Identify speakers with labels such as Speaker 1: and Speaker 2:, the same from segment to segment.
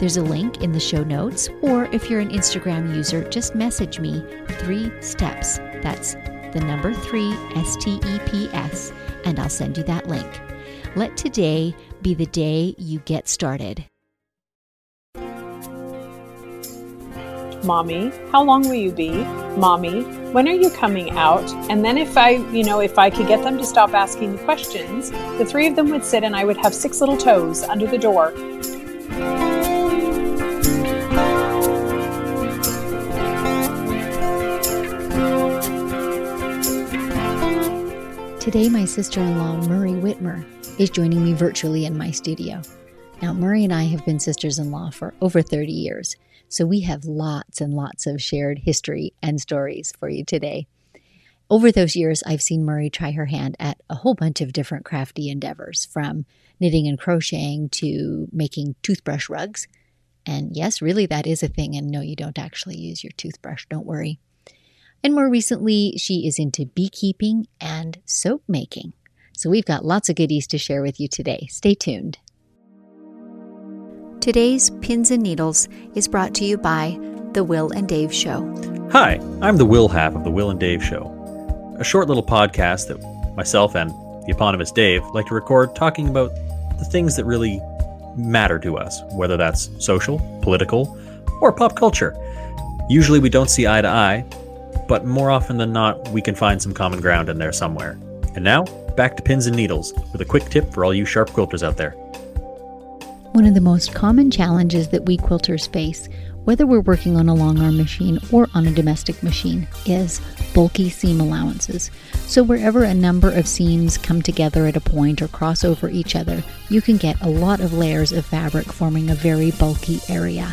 Speaker 1: there's a link in the show notes, or if you're an Instagram user, just message me three steps. That's the number three, S T E P S, and I'll send you that link. Let today be the day you get started.
Speaker 2: Mommy, how long will you be? Mommy, when are you coming out? And then if I, you know, if I could get them to stop asking the questions, the three of them would sit and I would have six little toes under the door.
Speaker 1: Today, my sister in law, Murray Whitmer, is joining me virtually in my studio. Now, Murray and I have been sisters in law for over 30 years. So we have lots and lots of shared history and stories for you today. Over those years, I've seen Murray try her hand at a whole bunch of different crafty endeavors, from knitting and crocheting to making toothbrush rugs. And yes, really, that is a thing. And no, you don't actually use your toothbrush, don't worry. And more recently, she is into beekeeping and soap making. So we've got lots of goodies to share with you today. Stay tuned. Today's Pins and Needles is brought to you by The Will and Dave Show.
Speaker 3: Hi, I'm the Will half of The Will and Dave Show, a short little podcast that myself and the eponymous Dave like to record talking about the things that really matter to us, whether that's social, political, or pop culture. Usually we don't see eye to eye, but more often than not, we can find some common ground in there somewhere. And now, back to pins and needles with a quick tip for all you sharp quilters out there.
Speaker 1: One of the most common challenges that we quilters face, whether we're working on a long arm machine or on a domestic machine, is bulky seam allowances. So, wherever a number of seams come together at a point or cross over each other, you can get a lot of layers of fabric forming a very bulky area.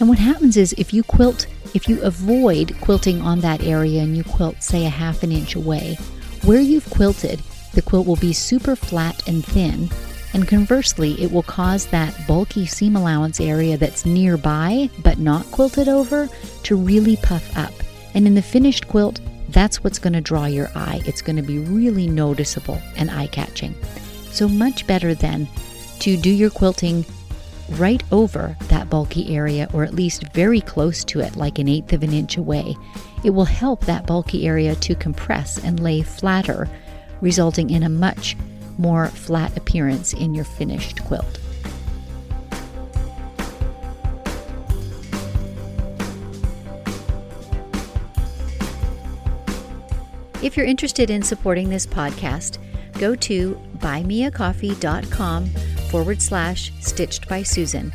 Speaker 1: And what happens is if you quilt, if you avoid quilting on that area and you quilt, say, a half an inch away, where you've quilted, the quilt will be super flat and thin, and conversely, it will cause that bulky seam allowance area that's nearby but not quilted over to really puff up. And in the finished quilt, that's what's going to draw your eye. It's going to be really noticeable and eye catching. So, much better then to do your quilting right over that bulky area, or at least very close to it, like an eighth of an inch away. It will help that bulky area to compress and lay flatter, resulting in a much more flat appearance in your finished quilt. If you're interested in supporting this podcast, go to buymeacoffee.com forward slash stitched by Susan,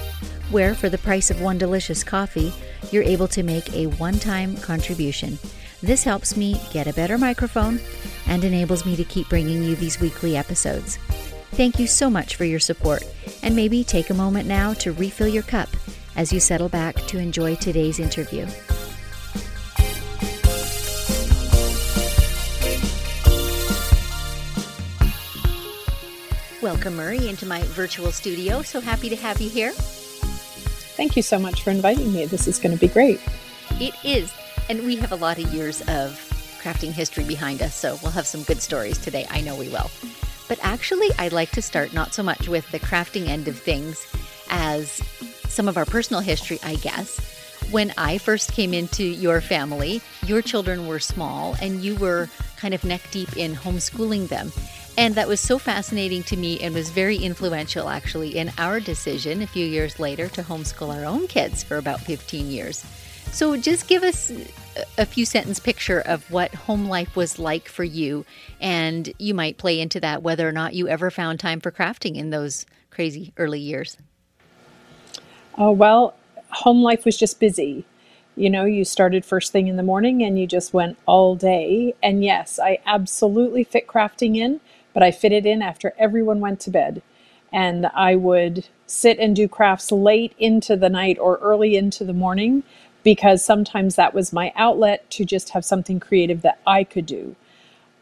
Speaker 1: where for the price of one delicious coffee, you're able to make a one time contribution. This helps me get a better microphone and enables me to keep bringing you these weekly episodes. Thank you so much for your support, and maybe take a moment now to refill your cup as you settle back to enjoy today's interview. Welcome, Murray, into my virtual studio. So happy to have you here.
Speaker 2: Thank you so much for inviting me. This is going to be great.
Speaker 1: It is. And we have a lot of years of crafting history behind us, so we'll have some good stories today. I know we will. But actually, I'd like to start not so much with the crafting end of things as some of our personal history, I guess. When I first came into your family, your children were small and you were kind of neck deep in homeschooling them. And that was so fascinating to me and was very influential actually in our decision a few years later to homeschool our own kids for about 15 years. So just give us a few sentence picture of what home life was like for you, and you might play into that whether or not you ever found time for crafting in those crazy early years.
Speaker 2: Oh, well, home life was just busy. You know, you started first thing in the morning and you just went all day. And yes, I absolutely fit crafting in, but I fit it in after everyone went to bed. And I would sit and do crafts late into the night or early into the morning because sometimes that was my outlet to just have something creative that I could do.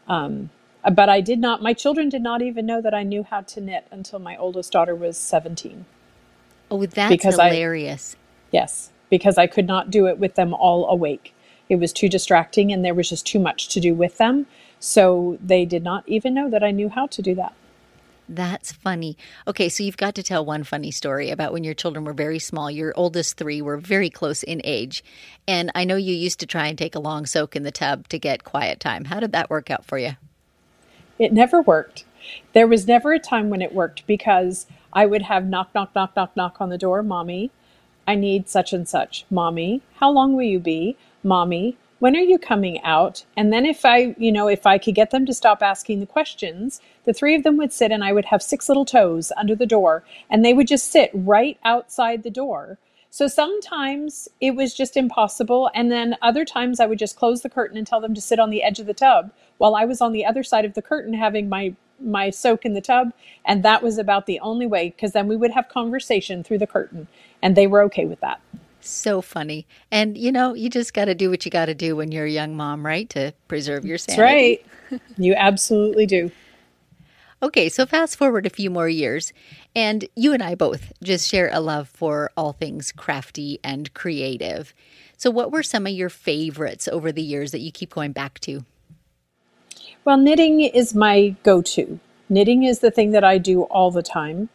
Speaker 2: Um, but I did not, my children did not even know that I knew how to knit until my oldest daughter was 17.
Speaker 1: Oh, that's because hilarious.
Speaker 2: I, yes, because I could not do it with them all awake. It was too distracting and there was just too much to do with them. So they did not even know that I knew how to do that.
Speaker 1: That's funny. Okay, so you've got to tell one funny story about when your children were very small. Your oldest three were very close in age. And I know you used to try and take a long soak in the tub to get quiet time. How did that work out for you?
Speaker 2: It never worked. There was never a time when it worked because I would have knock, knock, knock, knock, knock on the door. Mommy, I need such and such. Mommy, how long will you be? Mommy, when are you coming out? And then if I, you know, if I could get them to stop asking the questions, the three of them would sit and I would have six little toes under the door and they would just sit right outside the door. So sometimes it was just impossible. And then other times I would just close the curtain and tell them to sit on the edge of the tub while I was on the other side of the curtain having my my soak in the tub and that was about the only way because then we would have conversation through the curtain and they were okay with that.
Speaker 1: So funny. And you know, you just got to do what you got to do when you're a young mom, right? To preserve your
Speaker 2: sanity. That's right. you absolutely do.
Speaker 1: Okay, so fast forward a few more years, and you and I both just share a love for all things crafty and creative. So, what were some of your favorites over the years that you keep going back to?
Speaker 2: Well, knitting is my go to. Knitting is the thing that I do all the time.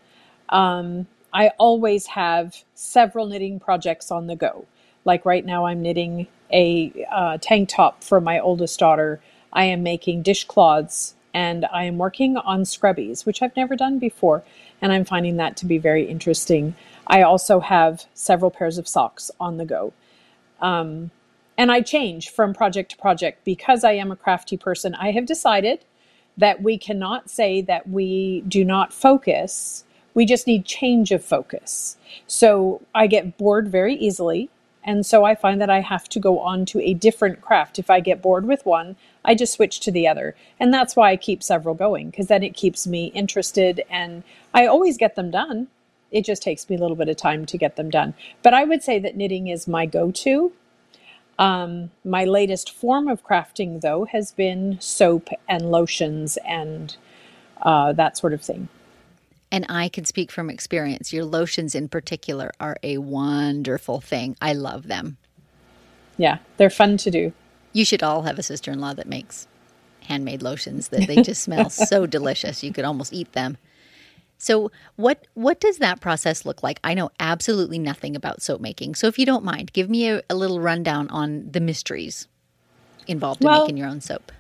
Speaker 2: Um, I always have several knitting projects on the go. Like right now, I'm knitting a uh, tank top for my oldest daughter. I am making dishcloths and I am working on scrubbies, which I've never done before. And I'm finding that to be very interesting. I also have several pairs of socks on the go. Um, and I change from project to project because I am a crafty person. I have decided that we cannot say that we do not focus we just need change of focus. So I get bored very easily. And so I find that I have to go on to a different craft. If I get bored with one, I just switch to the other. And that's why I keep several going, because then it keeps me interested and I always get them done. It just takes me a little bit of time to get them done. But I would say that knitting is my go to. Um, my latest form of crafting, though, has been soap and lotions and uh, that sort of thing.
Speaker 1: And I can speak from experience. Your lotions, in particular, are a wonderful thing. I love them.
Speaker 2: Yeah, they're fun to do.
Speaker 1: You should all have a sister in law that makes handmade lotions that they just smell so delicious. You could almost eat them. So, what what does that process look like? I know absolutely nothing about soap making. So, if you don't mind, give me a, a little rundown on the mysteries involved in well, making your own soap.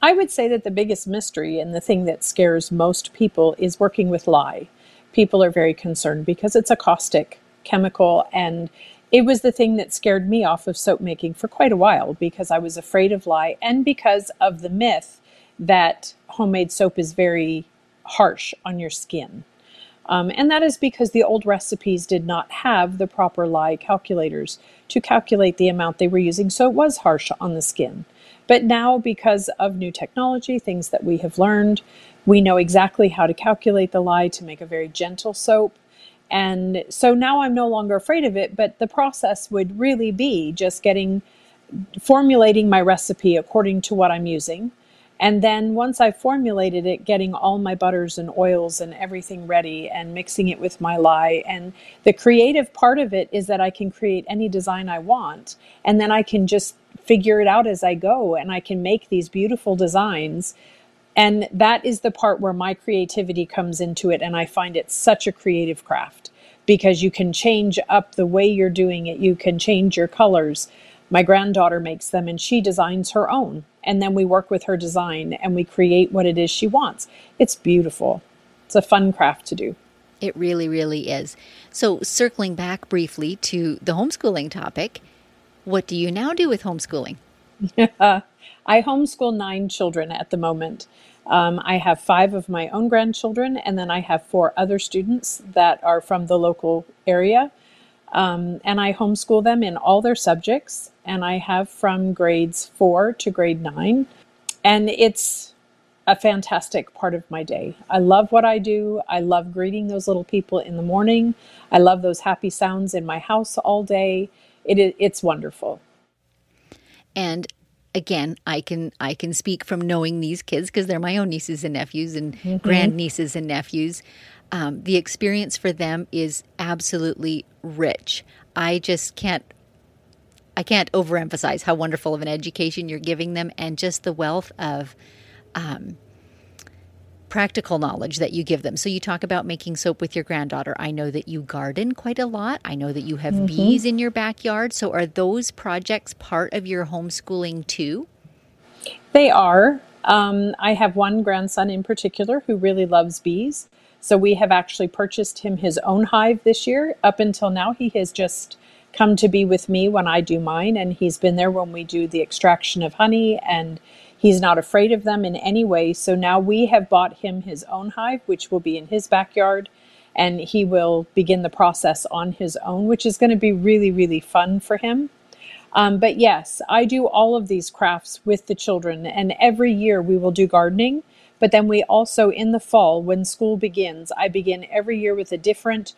Speaker 2: I would say that the biggest mystery and the thing that scares most people is working with lye. People are very concerned because it's a caustic chemical and it was the thing that scared me off of soap making for quite a while because I was afraid of lye and because of the myth that homemade soap is very harsh on your skin. Um, and that is because the old recipes did not have the proper lye calculators to calculate the amount they were using, so it was harsh on the skin. But now, because of new technology, things that we have learned, we know exactly how to calculate the lye to make a very gentle soap. And so now I'm no longer afraid of it, but the process would really be just getting, formulating my recipe according to what I'm using. And then once I've formulated it, getting all my butters and oils and everything ready and mixing it with my lye. And the creative part of it is that I can create any design I want. And then I can just figure it out as I go and I can make these beautiful designs. And that is the part where my creativity comes into it. And I find it such a creative craft because you can change up the way you're doing it, you can change your colors. My granddaughter makes them and she designs her own. And then we work with her design and we create what it is she wants. It's beautiful. It's a fun craft to do.
Speaker 1: It really, really is. So, circling back briefly to the homeschooling topic, what do you now do with homeschooling?
Speaker 2: I homeschool nine children at the moment. Um, I have five of my own grandchildren, and then I have four other students that are from the local area. Um, and I homeschool them in all their subjects, and I have from grades four to grade nine. And it's a fantastic part of my day. I love what I do. I love greeting those little people in the morning. I love those happy sounds in my house all day it, it's wonderful.
Speaker 1: And again, I can I can speak from knowing these kids because they're my own nieces and nephews and mm-hmm. grand nieces and nephews. Um, the experience for them is absolutely rich. I just can't I can't overemphasize how wonderful of an education you're giving them and just the wealth of um, practical knowledge that you give them. So you talk about making soap with your granddaughter. I know that you garden quite a lot. I know that you have mm-hmm. bees in your backyard. So are those projects part of your homeschooling too?
Speaker 2: They are. Um, I have one grandson in particular who really loves bees. So we have actually purchased him his own hive this year. Up until now, he has just come to be with me when I do mine, and he's been there when we do the extraction of honey, and he's not afraid of them in any way. So now we have bought him his own hive, which will be in his backyard, and he will begin the process on his own, which is going to be really, really fun for him. Um, but yes, I do all of these crafts with the children, and every year we will do gardening. But then we also, in the fall, when school begins, I begin every year with a different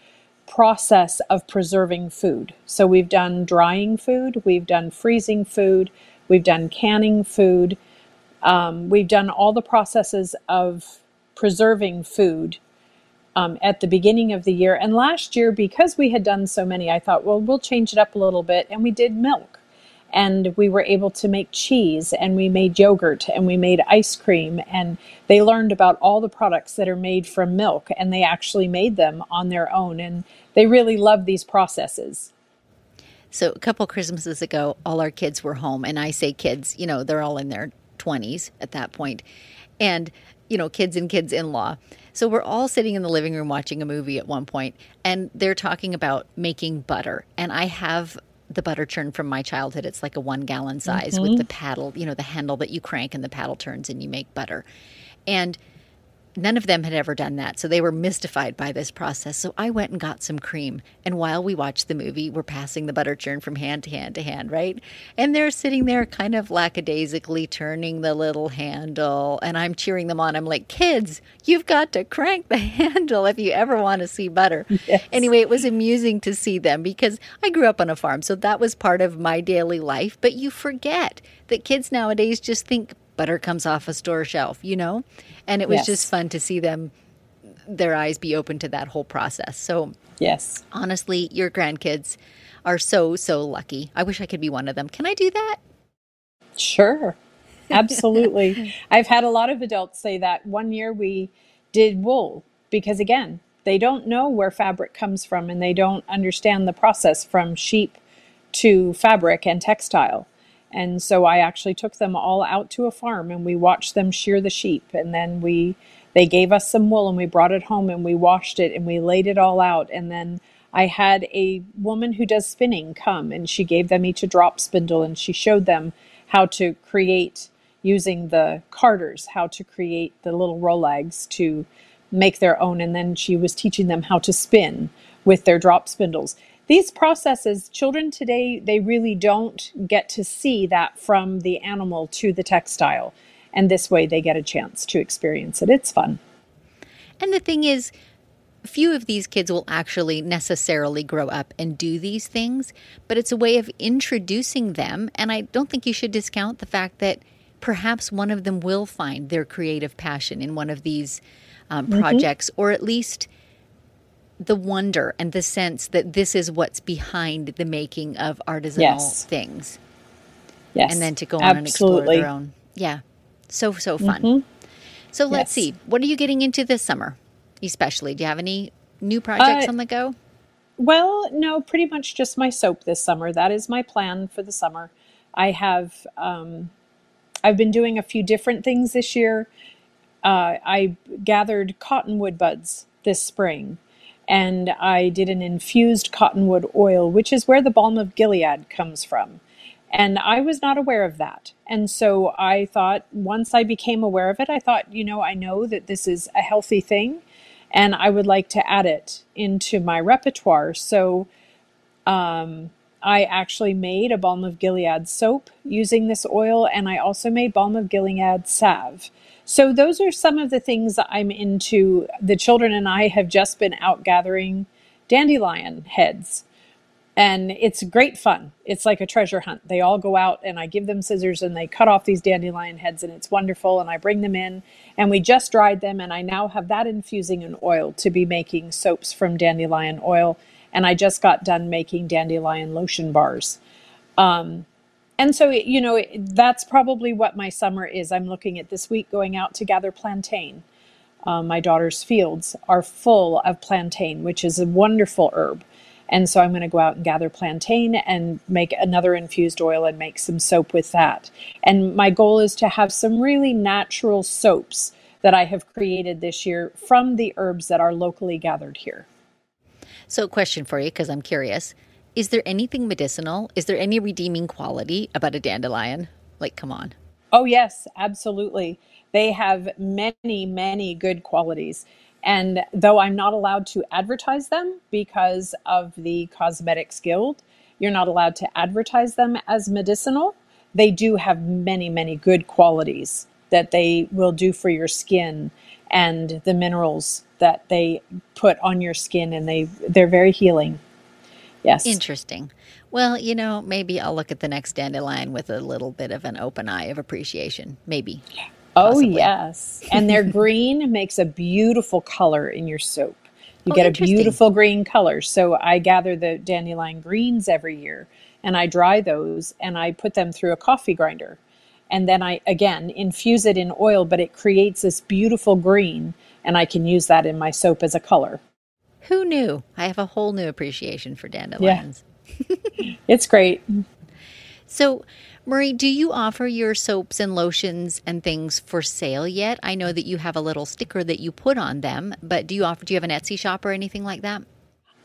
Speaker 2: process of preserving food. So we've done drying food, we've done freezing food, we've done canning food, um, we've done all the processes of preserving food um, at the beginning of the year. And last year, because we had done so many, I thought, well, we'll change it up a little bit. And we did milk and we were able to make cheese and we made yogurt and we made ice cream and they learned about all the products that are made from milk and they actually made them on their own and they really love these processes
Speaker 1: so a couple christmases ago all our kids were home and i say kids you know they're all in their 20s at that point and you know kids and kids in law so we're all sitting in the living room watching a movie at one point and they're talking about making butter and i have the butter churn from my childhood. It's like a one gallon size mm-hmm. with the paddle, you know, the handle that you crank and the paddle turns and you make butter. And None of them had ever done that, so they were mystified by this process. So I went and got some cream. And while we watched the movie, we're passing the butter churn from hand to hand to hand, right? And they're sitting there kind of lackadaisically turning the little handle. And I'm cheering them on. I'm like, kids, you've got to crank the handle if you ever want to see butter. Yes. Anyway, it was amusing to see them because I grew up on a farm, so that was part of my daily life. But you forget that kids nowadays just think butter comes off a store shelf, you know? And it was yes. just fun to see them, their eyes be open to that whole process. So,
Speaker 2: yes.
Speaker 1: Honestly, your grandkids are so, so lucky. I wish I could be one of them. Can I do that?
Speaker 2: Sure. Absolutely. I've had a lot of adults say that. One year we did wool because, again, they don't know where fabric comes from and they don't understand the process from sheep to fabric and textile. And so I actually took them all out to a farm and we watched them shear the sheep. And then we, they gave us some wool and we brought it home and we washed it and we laid it all out. And then I had a woman who does spinning come and she gave them each a drop spindle and she showed them how to create using the carders, how to create the little rolags to make their own. And then she was teaching them how to spin with their drop spindles these processes children today they really don't get to see that from the animal to the textile. And this way they get a chance to experience it. It's fun.
Speaker 1: And the thing is few of these kids will actually necessarily grow up and do these things but it's a way of introducing them. And i don't think you should discount the fact that perhaps one of them will find their creative passion in one of these um, mm-hmm. projects or at least the wonder and the sense that this is what's behind the making of artisanal yes. things.
Speaker 2: Yes.
Speaker 1: And then to go on Absolutely. and explore their own. Yeah. So, so fun. Mm-hmm. So let's yes. see. What are you getting into this summer, especially? Do you have any new projects uh, on the go?
Speaker 2: Well, no, pretty much just my soap this summer. That is my plan for the summer. I have, um, I've been doing a few different things this year. Uh, I gathered cottonwood buds this spring and I did an infused cottonwood oil, which is where the balm of Gilead comes from. And I was not aware of that. And so I thought, once I became aware of it, I thought, you know, I know that this is a healthy thing and I would like to add it into my repertoire. So um, I actually made a balm of Gilead soap using this oil, and I also made balm of Gilead salve. So those are some of the things that I'm into. The children and I have just been out gathering dandelion heads. and it's great fun. It's like a treasure hunt. They all go out and I give them scissors and they cut off these dandelion heads and it's wonderful. And I bring them in and we just dried them and I now have that infusing in oil to be making soaps from dandelion oil. And I just got done making dandelion lotion bars. Um, and so, you know, that's probably what my summer is. I'm looking at this week going out to gather plantain. Um, my daughter's fields are full of plantain, which is a wonderful herb. And so I'm going to go out and gather plantain and make another infused oil and make some soap with that. And my goal is to have some really natural soaps that I have created this year from the herbs that are locally gathered here.
Speaker 1: So, question for you because I'm curious. Is there anything medicinal? Is there any redeeming quality about a dandelion? Like, come on.
Speaker 2: Oh, yes, absolutely. They have many, many good qualities. And though I'm not allowed to advertise them because of the Cosmetics Guild, you're not allowed to advertise them as medicinal. They do have many, many good qualities that they will do for your skin and the minerals that they put on your skin and they they're very healing. Yes.
Speaker 1: Interesting. Well, you know, maybe I'll look at the next dandelion with a little bit of an open eye of appreciation. Maybe.
Speaker 2: Oh, Possibly. yes. And their green makes a beautiful color in your soap. You oh, get a beautiful green color. So I gather the dandelion greens every year and I dry those and I put them through a coffee grinder. And then I, again, infuse it in oil, but it creates this beautiful green and I can use that in my soap as a color.
Speaker 1: Who knew? I have a whole new appreciation for dandelions.
Speaker 2: Yeah. it's great.
Speaker 1: So, Marie, do you offer your soaps and lotions and things for sale yet? I know that you have a little sticker that you put on them, but do you offer do you have an Etsy shop or anything like that?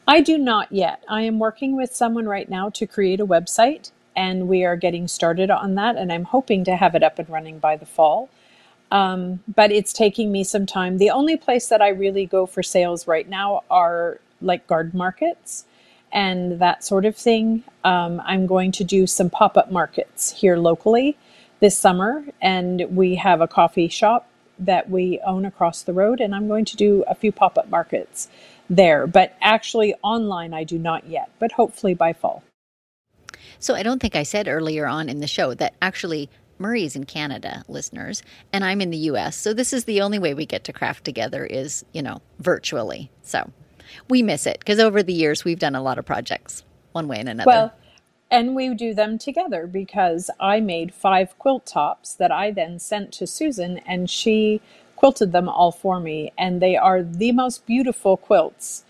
Speaker 2: I do not yet. I am working with someone right now to create a website and we are getting started on that and I'm hoping to have it up and running by the fall. Um, but it's taking me some time. The only place that I really go for sales right now are like garden markets and that sort of thing. Um, I'm going to do some pop up markets here locally this summer, and we have a coffee shop that we own across the road, and I'm going to do a few pop up markets there. But actually, online, I do not yet, but hopefully by fall.
Speaker 1: So, I don't think I said earlier on in the show that actually Marie's in Canada, listeners, and I'm in the US. So this is the only way we get to craft together is, you know, virtually. So we miss it because over the years we've done a lot of projects one way and another.
Speaker 2: Well, and we do them together because I made five quilt tops that I then sent to Susan and she quilted them all for me. And they are the most beautiful quilts.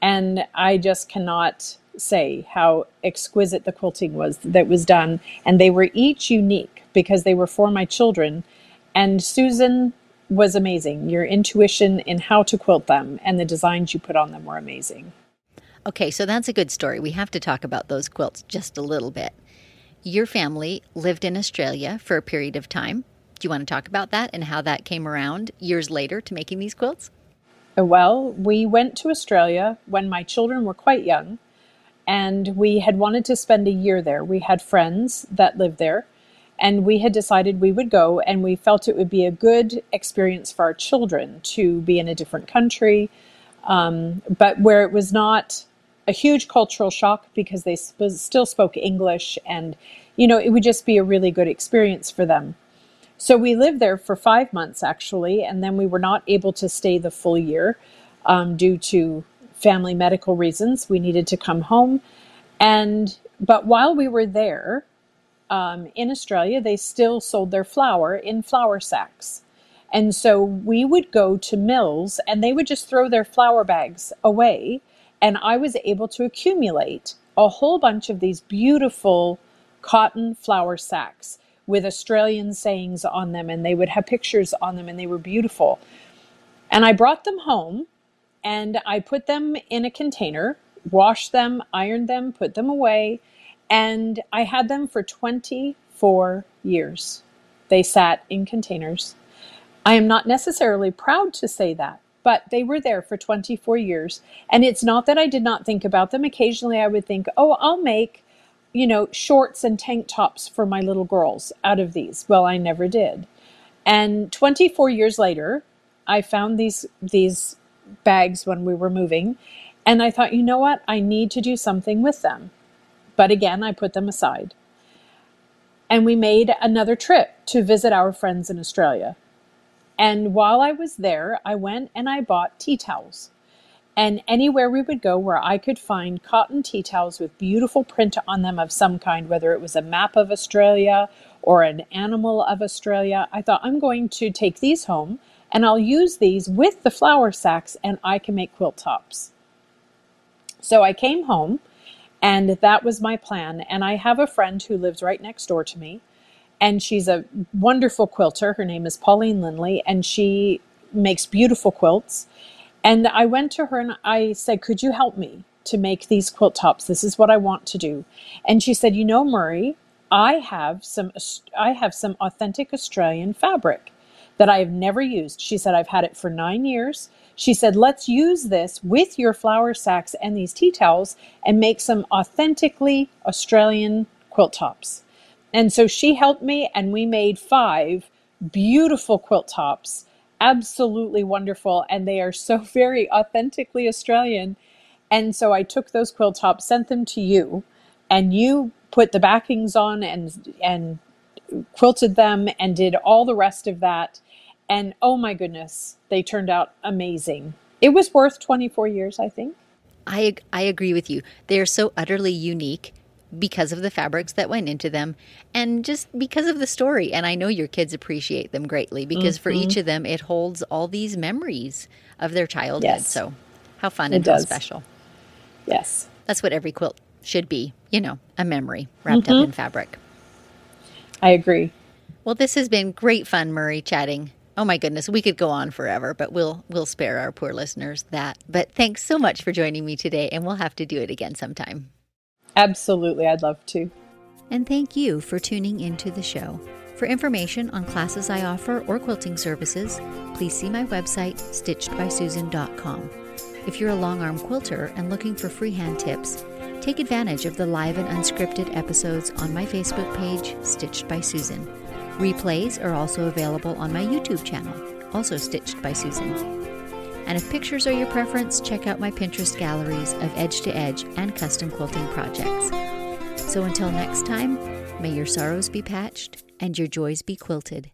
Speaker 2: And I just cannot say how exquisite the quilting was that was done. And they were each unique because they were for my children. And Susan was amazing. Your intuition in how to quilt them and the designs you put on them were amazing.
Speaker 1: Okay, so that's a good story. We have to talk about those quilts just a little bit. Your family lived in Australia for a period of time. Do you want to talk about that and how that came around years later to making these quilts?
Speaker 2: Uh, well, we went to Australia when my children were quite young, and we had wanted to spend a year there. We had friends that lived there, and we had decided we would go and we felt it would be a good experience for our children to be in a different country um, but where it was not a huge cultural shock because they sp- still spoke english and you know it would just be a really good experience for them. So we lived there for five months actually and then we were not able to stay the full year um, due to family medical reasons. We needed to come home. And but while we were there um, in Australia, they still sold their flour in flour sacks. And so we would go to mills and they would just throw their flour bags away. And I was able to accumulate a whole bunch of these beautiful cotton flour sacks with Australian sayings on them. And they would have pictures on them and they were beautiful. And I brought them home and I put them in a container, washed them, ironed them, put them away and I had them for 24 years. They sat in containers. I am not necessarily proud to say that, but they were there for 24 years. And it's not that I did not think about them. Occasionally I would think, oh, I'll make, you know, shorts and tank tops for my little girls out of these. Well, I never did. And 24 years later, I found these these bags when we were moving and I thought, you know what? I need to do something with them but again, I put them aside. And we made another trip to visit our friends in Australia. And while I was there, I went and I bought tea towels. And anywhere we would go where I could find cotton tea towels with beautiful print on them of some kind, whether it was a map of Australia or an animal of Australia, I thought I'm going to take these home and I'll use these with the flour sacks and I can make quilt tops. So I came home and that was my plan. And I have a friend who lives right next door to me and she's a wonderful quilter. Her name is Pauline Lindley and she makes beautiful quilts. And I went to her and I said, Could you help me to make these quilt tops? This is what I want to do. And she said, You know, Murray, I have some I have some authentic Australian fabric that I have never used. She said, I've had it for nine years. She said, let's use this with your flour sacks and these tea towels and make some authentically Australian quilt tops. And so she helped me, and we made five beautiful quilt tops absolutely wonderful and they are so very authentically Australian. And so I took those quilt tops, sent them to you, and you put the backings on and and quilted them and did all the rest of that. And oh my goodness, they turned out amazing. It was worth 24 years, I think.
Speaker 1: I I agree with you. They are so utterly unique because of the fabrics that went into them and just because of the story. And I know your kids appreciate them greatly because mm-hmm. for each mm-hmm. of them, it holds all these memories of their childhood. Yes. So, how fun it and does. how special.
Speaker 2: Yes.
Speaker 1: That's what every quilt should be, you know, a memory wrapped mm-hmm. up in fabric.
Speaker 2: I agree.
Speaker 1: Well, this has been great fun, Murray, chatting. Oh my goodness, we could go on forever, but we'll we'll spare our poor listeners that. But thanks so much for joining me today, and we'll have to do it again sometime.
Speaker 2: Absolutely, I'd love to.
Speaker 1: And thank you for tuning into the show. For information on classes I offer or quilting services, please see my website, stitchedbysusan.com. If you're a long arm quilter and looking for freehand tips, take advantage of the live and unscripted episodes on my Facebook page, Stitched by Susan. Replays are also available on my YouTube channel, also Stitched by Susan. And if pictures are your preference, check out my Pinterest galleries of edge to edge and custom quilting projects. So until next time, may your sorrows be patched and your joys be quilted.